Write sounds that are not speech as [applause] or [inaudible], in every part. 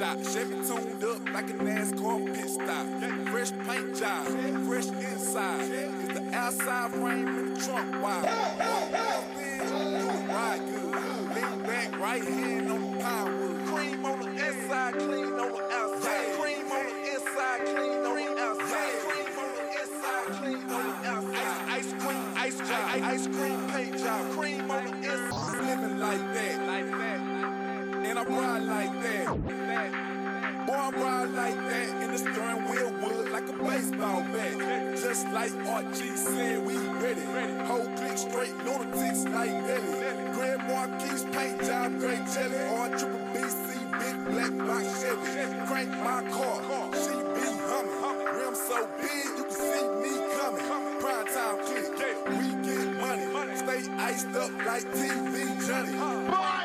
shot. Chevy tuned up like a NASCAR pit stop. Fresh paint job, fresh inside. It's the outside frame in the trunk wide. Ride good. Lean back, right hand on the power Just like RG said, we ready. Whole click straight, lunatics like Nelly. Grand Marquis paint job, great jelly. On triple BC, big black box Chevy. Crank my car, she be humming. Rim so big, you can see me coming. Prime time click, we get money. Stay iced up like TV Johnny.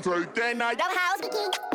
Thank you.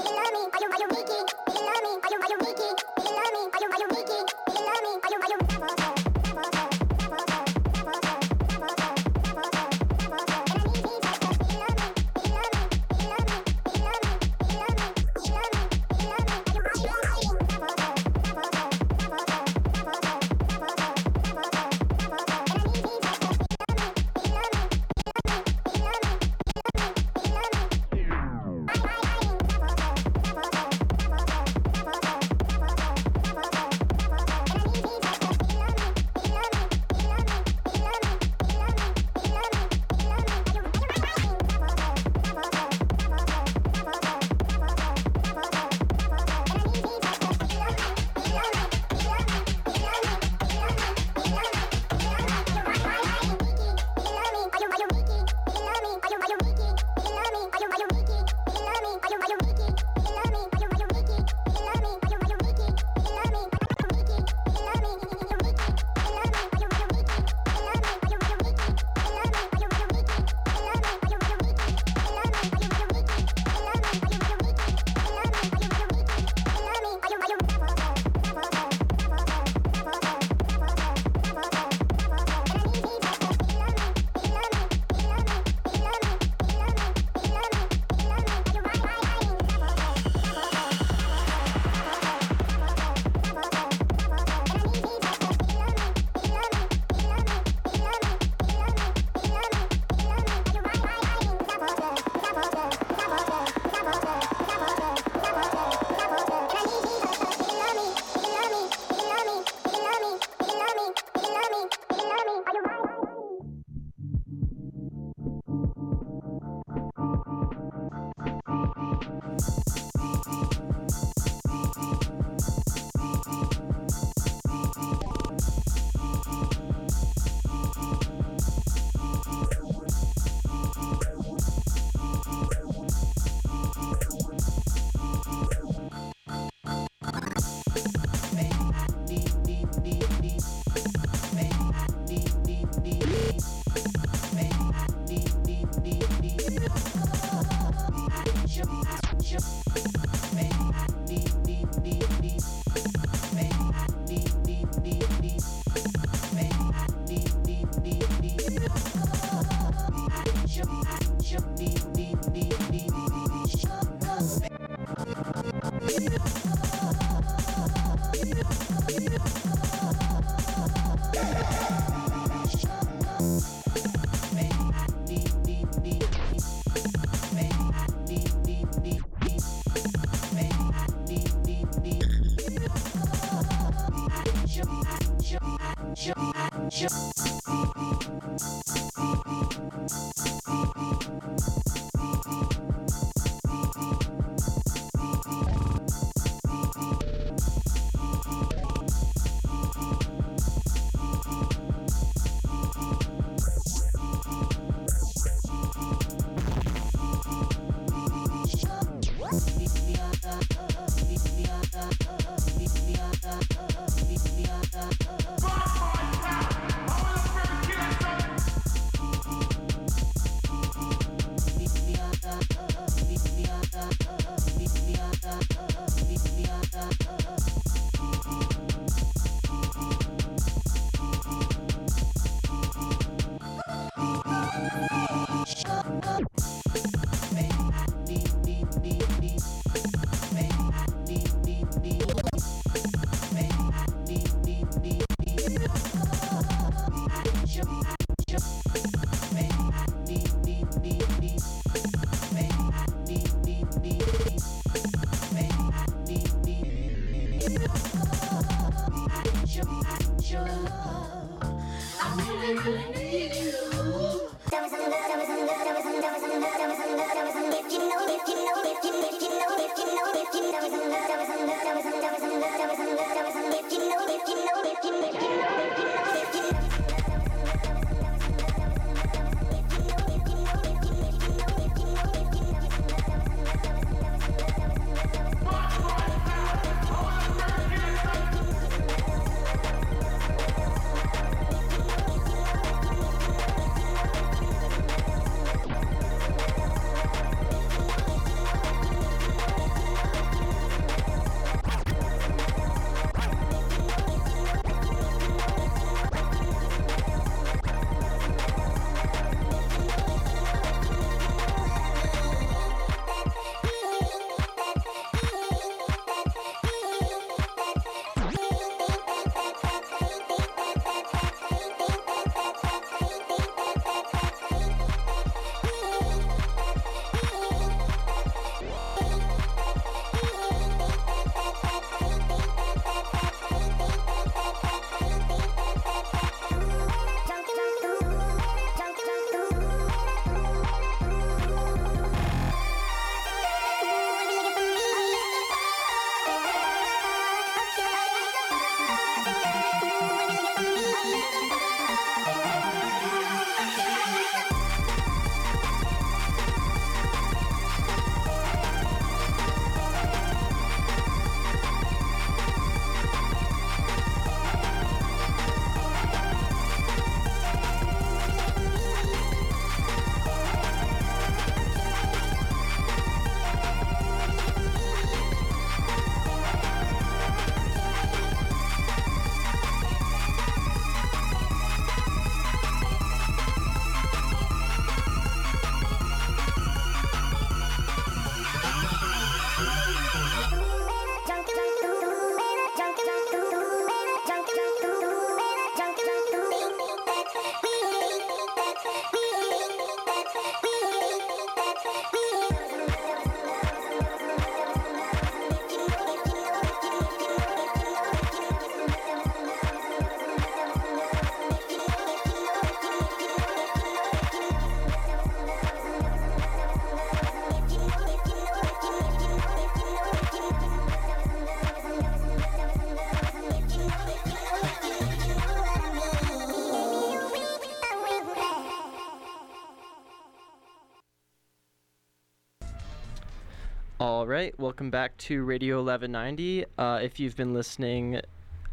All right, welcome back to Radio 1190. Uh, if you've been listening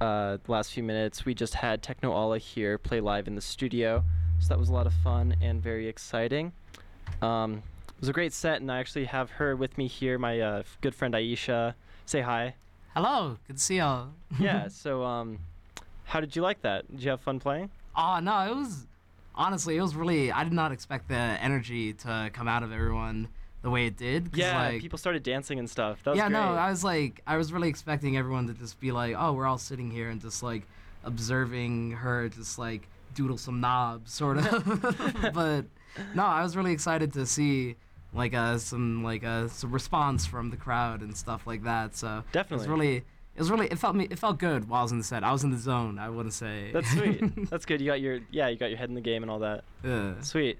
uh, the last few minutes, we just had Techno Allah here play live in the studio, so that was a lot of fun and very exciting. Um, it was a great set, and I actually have her with me here, my uh, good friend Aisha. Say hi. Hello, good to see y'all. yeah. [laughs] So, um, how did you like that? Did you have fun playing? Oh no, it was honestly, it was really. I did not expect the energy to come out of everyone the way it did. Yeah. like, people started dancing and stuff. That was yeah, great. no, I was like, I was really expecting everyone to just be like, oh, we're all sitting here and just like observing her just like doodle some knobs, sort of. [laughs] [laughs] but no, I was really excited to see like uh, some like uh, some response from the crowd and stuff like that. So it Definitely. was really, it was really, it felt me, it felt good while I was in the set. I was in the zone. I wouldn't say. That's sweet. [laughs] That's good. You got your yeah, you got your head in the game and all that. Yeah. Sweet.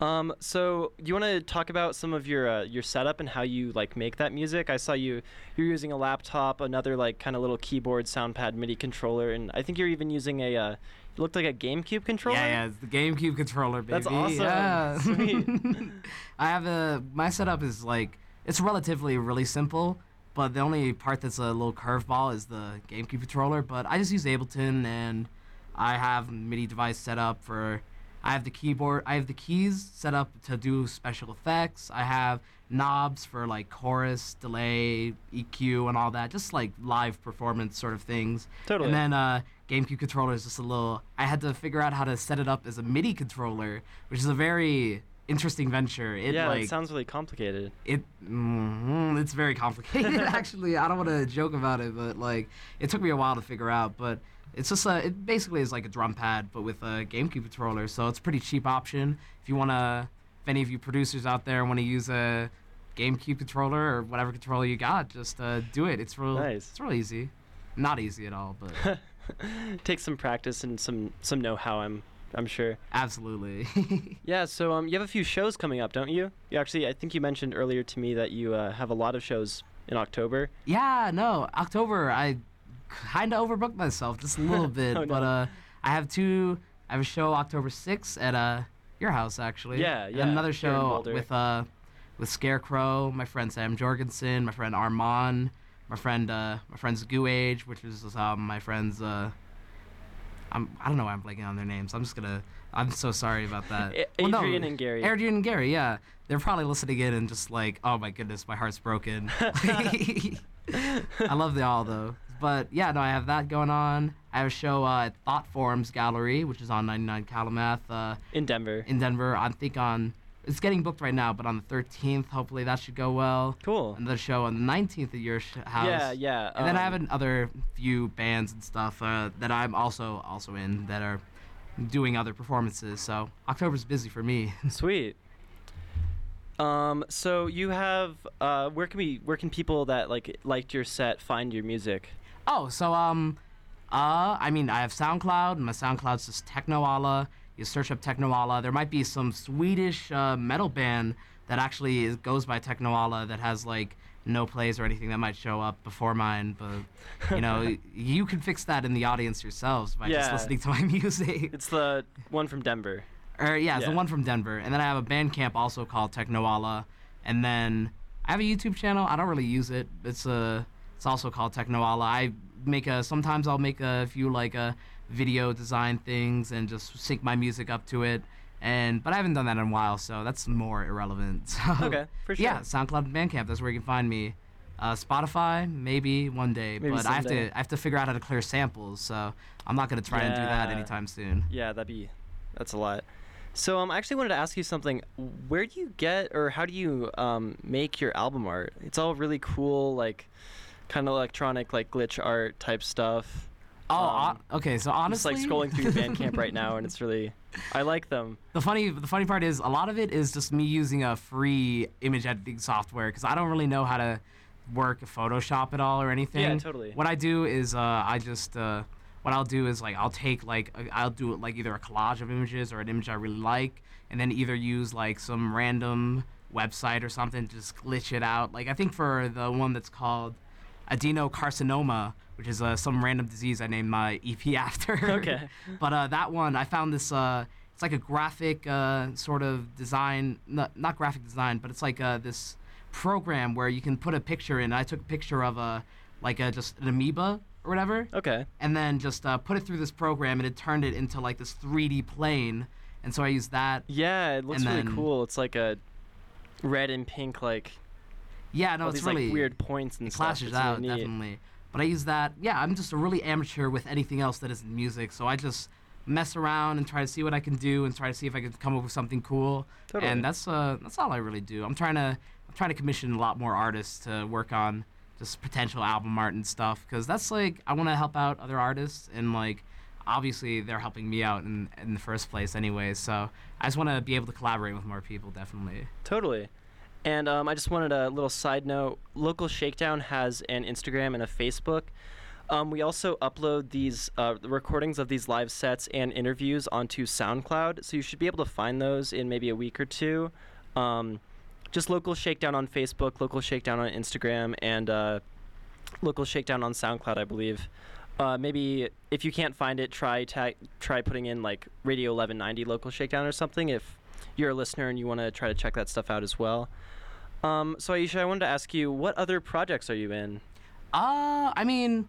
Um, so you want to talk about some of your uh, your setup and how you like make that music? I saw you you're using a laptop, another like kind of little keyboard, soundpad, MIDI controller, and I think you're even using a uh, it looked like a GameCube controller. Yeah, yeah, it's the GameCube controller, baby. That's awesome. Yeah. [laughs] Sweet. [laughs] I have a my setup is like it's relatively really simple, but the only part that's a little curveball is the GameCube controller. But I just use Ableton and I have MIDI device set up for. I have the keyboard. I have the keys set up to do special effects. I have knobs for like chorus, delay, EQ, and all that. Just like live performance sort of things. Totally. And then uh, GameCube controller is just a little. I had to figure out how to set it up as a MIDI controller, which is a very interesting venture. It yeah, like it sounds really complicated. it. Mm, it's very complicated [laughs] actually. I don't want to joke about it, but like it took me a while to figure out. But it's just a. It basically is like a drum pad, but with a GameCube controller. So it's a pretty cheap option if you want to. If any of you producers out there want to use a GameCube controller or whatever controller you got, just uh, do it. It's real. Nice. It's real easy. Not easy at all, but. [laughs] Takes some practice and some some know-how. I'm I'm sure. Absolutely. [laughs] Yeah. So um, you have a few shows coming up, don't you? You actually, I think you mentioned earlier to me that you uh, have a lot of shows in October. yeah, no, October I kind of overbooked myself just a [laughs] little bit, Oh, no. but uh, I have two. I have a show October 6th at uh your house actually. Yeah, And yeah, another show with uh with Scarecrow, my friend Sam Jorgensen, my friend Armand, my friend uh my friend's Goo Age, which is um my friend's uh. I'm, I don't know why I'm blanking on their names. I'm just gonna. I'm so sorry about [laughs] that. A- Well, no, Adrian and Gary. Adrian and Gary, yeah. They're probably listening in and just like, oh my goodness, my heart's broken. [laughs] I love the all though. But yeah, no, I have that going on. I have a show uh, at Thought Forms Gallery, which is on 99 Calumet uh, in Denver. in Denver. I think on it's getting booked right now, but on the 13th, hopefully that should go well. cool. Another show on the 19th at your sh- house. Yeah, yeah. And then I have um, another few bands and stuff uh, that I'm also also in that are doing other performances. So October's busy for me. [laughs] Sweet. Um, so you have uh, where can we where can people that like liked your set find your music? Oh, so um, uh, I mean, I have SoundCloud. And my SoundCloud's just Techno Allah. You search up Techno Allah. There might be some Swedish uh, metal band that actually is, goes by Techno Allah that has like no plays or anything that might show up before mine. But you know, [laughs] you can fix that in the audience yourselves by just listening to my [laughs] music. It's the one from Denver. Or yeah, it's Yeah. the one from Denver. And then I have a Bandcamp also called Techno Allah. And then I have a YouTube channel. I don't really use it. It's a it's also called Techno Allah. I make a sometimes I'll make a few like a video design things and just sync my music up to it. And but I haven't done that in a while, so that's more irrelevant. [laughs] So, Okay, for sure. Yeah. SoundCloud and Bandcamp. That's where you can find me. Uh, Spotify, maybe one day, Maybe but I have to I have to figure out how to clear samples. So I'm not gonna try and do that anytime soon. Yeah, that'd be that's a lot. So um, I actually wanted to ask you something. Where do you get or how do you um, make your album art? It's all really cool, like kind of electronic, like glitch art type stuff. Oh, Um, okay. So I'm just like scrolling through [laughs] Bandcamp right now, and it's really, I like them. The funny, the funny part is a lot of it is just me using a free image editing software because I don't really know how to work Photoshop at all or anything. Yeah, totally. What I do is uh, I just uh, what I'll do is like I'll take like I'll do it like either a collage of images or an image I really like, and then either use like some random website or something to just glitch it out. Like I think for the one that's called adenocarcinoma, which is uh, some random disease I named my EP [laughs] after. Okay. [laughs] but uh, that one I found this. Uh, it's like a graphic uh, sort of design, not, not graphic design, but it's like uh, this program where you can put a picture in. I took a picture of a like a just an amoeba or whatever, Okay. and then just uh, put it through this program, and it turned it into like this 3D plane. And so I used that. Yeah, it looks really cool. It's like a, red and pink like Yeah, no, all it's these really like weird points and it stuff. clashes really out neat. definitely. But I use that. Yeah, I'm just a really amateur with anything else that isn't music. So I just mess around and try to see what I can do and try to see if I can come up with something cool. Totally. And that's uh that's all I really do. I'm trying to I'm trying to commission a lot more artists to work on just potential album art and stuff because that's like I want to help out other artists and like obviously they're helping me out in in the first place anyway. So I just want to be able to collaborate with more people definitely. Totally. And um, I just wanted a little side note. Local Shakedown has an Instagram and a Facebook. Um, we also upload these uh, recordings of these live sets and interviews onto SoundCloud, so you should be able to find those in maybe a week or two. Um, just Local Shakedown on Facebook, Local Shakedown on Instagram, and uh, Local Shakedown on SoundCloud, I believe. Uh, maybe if you can't find it, try ta- try putting in like Radio 1190 Local Shakedown or something. If you're a listener and you want to try to check that stuff out as well. Um, so Aisha, I wanted to ask you, what other projects are you in? Uh, I mean,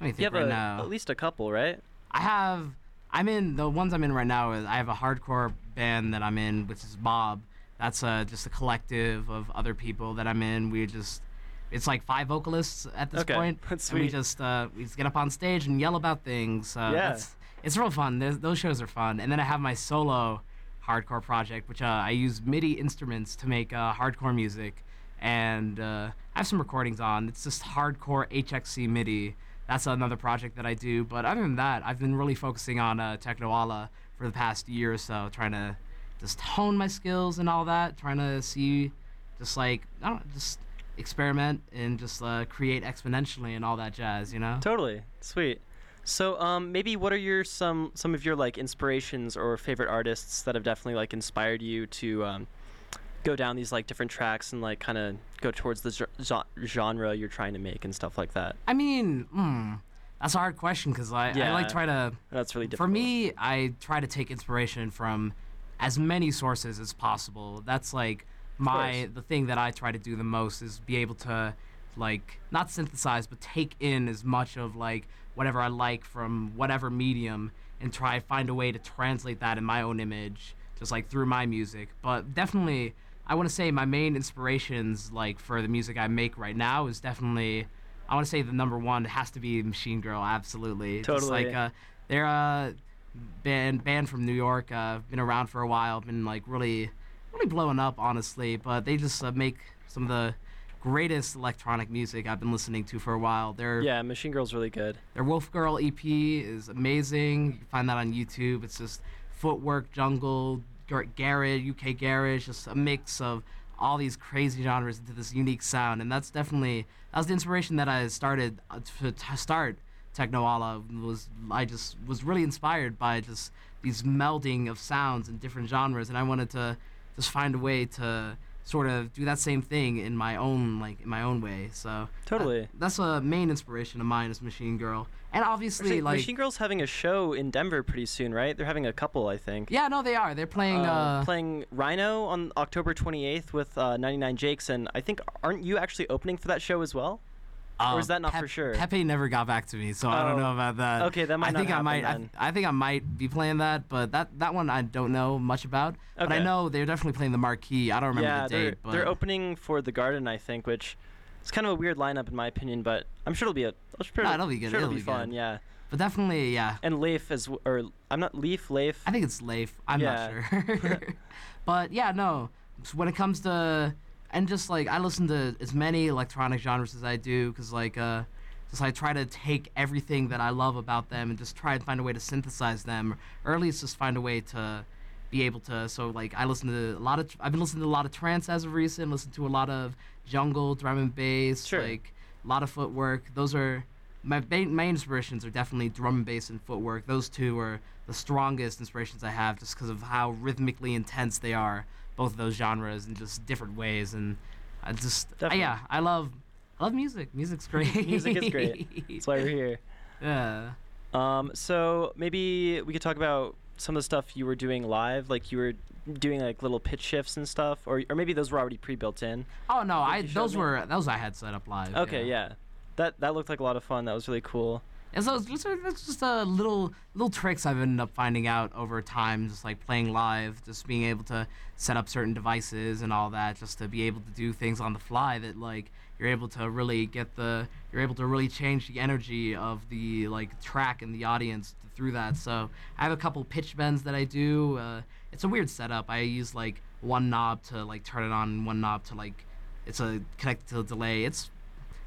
let me You have right a, now. at least a couple, right? I have. I'm in the ones I'm in right now. Is I have a hardcore band that I'm in, which is Bob. That's uh, just a collective of other people that I'm in. We just, it's like five vocalists at this Okay, point. that's [laughs] And we just uh, we just get up on stage and yell about things. Uh, Yeah. It's real fun. There's, those shows are fun. And then I have my solo hardcore project, which uh, I use MIDI instruments to make uh, hardcore music, and uh, I have some recordings on. It's just hardcore HXC MIDI. That's another project that I do. But other than that, I've been really focusing on uh, Techno Allah for the past year or so, trying to just hone my skills and all that, trying to see, just like I don't know, just experiment and just uh, create exponentially and all that jazz, you know. Totally, sweet. So, um, maybe what are your some some of your like inspirations or favorite artists that have definitely like inspired you to um, go down these like different tracks and like kind of go towards the gen- gen- genre you're trying to make and stuff like that? I mean, hmm, that's a hard question because I, I like try to. That's really difficult. For me, I try to take inspiration from as many sources as possible. That's like my the thing that I try to do the most is be able to like not synthesize but take in as much of like whatever I like from whatever medium and try find a way to translate that in my own image just like through my music. But definitely I want to say my main inspirations like for the music I make right now is definitely I want to say the number one has to be Machine Girl absolutely. Just Totally. like uh they're a band band from New York. Uh, been around for a while. Been like really, really blowing up, honestly. But they just uh, make some of the greatest electronic music I've been listening to for a while. Their yeah, Machine Girl's really good. their Wolf Girl EP is amazing. You can find that on YouTube. It's just footwork, jungle, gar- garage, UK garage, just a mix of all these crazy genres into this unique sound. And that's definitely that was the inspiration that I started uh, to, to start Techno Allah. Was I just was really inspired by just these melding of sounds and different genres, and I wanted to just find a way to sort of do that same thing in my own like in my own way. So Totally. that- that's a main inspiration of mine is Machine Girl, and obviously Actually, like Machine Girl's having a show in Denver pretty soon, right? They're having a couple, I think. yeah, no, they are. They're playing. Uh, Uh, playing Rhino on October 28th with uh, 99 Jakes, and I think aren't you actually opening for that show as well? Or is uh, that not Pep- for sure? Pepe never got back to me, so I don't Oh, know about that. okay, that might I think I might. I, I think I might be playing that, but that that one I don't know much about. Okay. But I know they're definitely playing the Marquis. I don't remember yeah, the they're date, but they're opening for the Garden, I think, which is kind of a weird lineup in my opinion, but I'm sure it'll be a. I'm sure, No, it'll be good, Sure it'll, it'll be, be fun. good. Yeah, but definitely yeah. and Leif as w- or I'm not Leaf Leif. I think it's Leif. I'm Yeah. not sure. [laughs] [laughs] but yeah, no. So when it comes to and just like I listen to as many electronic genres as I do, because like uh, just I try to take everything that I love about them and just try and find a way to synthesize them, or at least just find a way to be able to. So like I listen to a lot of I've been listening to a lot of trance as of recent. Listen to a lot of jungle, drum and bass, Sure. like a lot of footwork. Those are my main, main inspirations are definitely drum and bass and footwork. Those two are the strongest inspirations I have, just because of how rhythmically intense they are, both of those genres in just different ways. And I just Definitely. yeah, I love I love music. Music's great. [laughs] Music is great. That's why we're [laughs] here. yeah. Um, so maybe we could talk about some of the stuff you were doing live, like you were doing like little pitch shifts and stuff, or or maybe those were already pre-built in. Oh no, I those me? were those I had set up live. Okay, yeah. That that looked like a lot of fun. That was really cool. And so it's just, it's just uh, little little tricks I've ended up finding out over time, just like playing live, just being able to set up certain devices and all that, just to be able to do things on the fly that like you're able to really get the you're able to really change the energy of the like track and the audience through that. So I have a couple pitch bends that I do. Uh, it's a weird setup. I use like one knob to like turn it on, one knob to like it's a connected to the delay. It's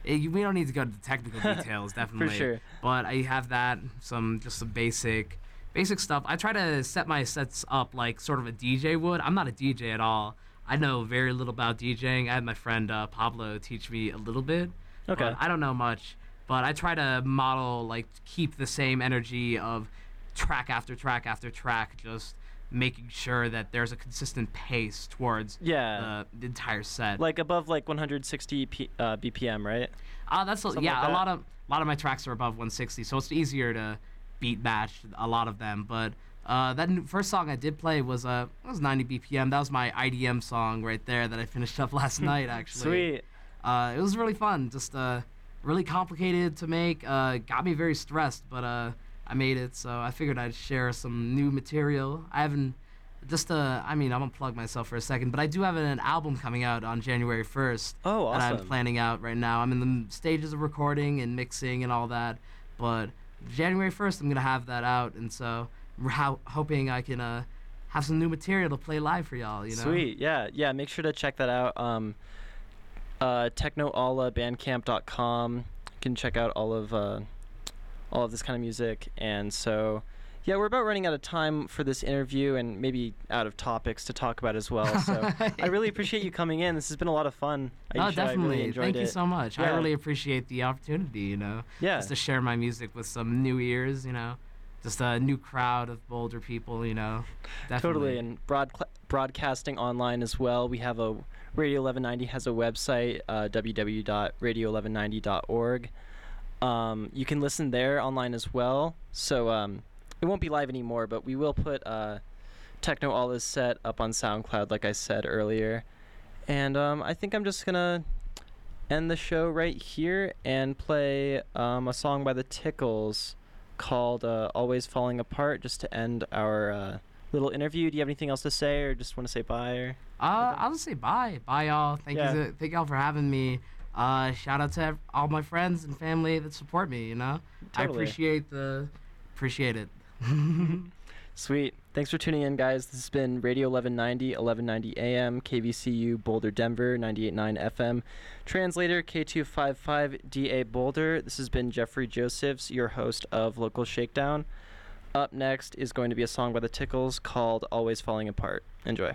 it, we don't need to go to the technical [laughs] details, definitely. For sure. But I have that some just some basic basic stuff. I try to set my sets up like sort of a DJ would. I'm not a DJ at all. I know very little about DJing. I had my friend uh, Pablo teach me a little bit. Okay. but I don't know much, but I try to model like keep the same energy of track after track after track, just making sure that there's a consistent pace towards Yeah. the, the entire set. like above like 160 P, uh, BPM, right? Uh, that's Something yeah. like a lot of a lot of my tracks are above 160, so it's easier to beat match a lot of them. But uh, that first song I did play was uh was 90 BPM. That was my IDM song right there that I finished up [laughs] last night. Actually, Sweet. Uh, it was really fun. Just uh, really complicated to make. Uh, got me very stressed, but uh, I made it. So I figured I'd share some new material. I haven't just uh, I mean, I'm gonna plug myself for a second, but I do have an album coming out on January 1st Oh, awesome. that I'm planning out right now. I'm in the stages of recording and mixing and all that, but January 1st I'm gonna have that out, and so we're ho- hoping I can uh, have some new material to play live for y'all. You know. Sweet. Yeah. Yeah. Make sure to check that out. Um, uh, technoallah.bandcamp.com. You can check out all of uh, all of this kind of music. And so, yeah, we're about running out of time for this interview, and maybe out of topics to talk about as well. So, [laughs] I really appreciate you coming in. This has been a lot of fun. I definitely. really Thank it. you so much. I really appreciate the opportunity. You know, Yeah. just to share my music with some new ears. You know, just a new crowd of Boulder people. You know, [laughs] definitely. Totally, and broad broadcasting online as well. We have a Radio 1190 has a website, uh, www.radio1190.org. Um, you can listen there online as well. So um, it won't be live anymore, but we will put uh, Techno Allah's Set up on SoundCloud, like I said earlier. And um, I think I'm just gonna end the show right here and play um, a song by the Tickles called uh, "Always Falling Apart," just to end our uh, little interview. Do you have anything else to say, or just want to say bye? Or Uh, I'll just say bye. Bye, y'all. Thank Yeah. you. Thank y'all for having me. Uh, shout out to all my friends and family that support me. You know, I appreciate the appreciate it. [laughs] Sweet. Thanks for tuning in, guys. This has been Radio 1190, 1190 AM, KVCU Boulder, Denver, 98.9 FM. Translator K255DA Boulder. This has been Jeffrey Josephs, your host of Local Shakedown. Up next is going to be a song by the Tickles called Always Falling Apart. Enjoy.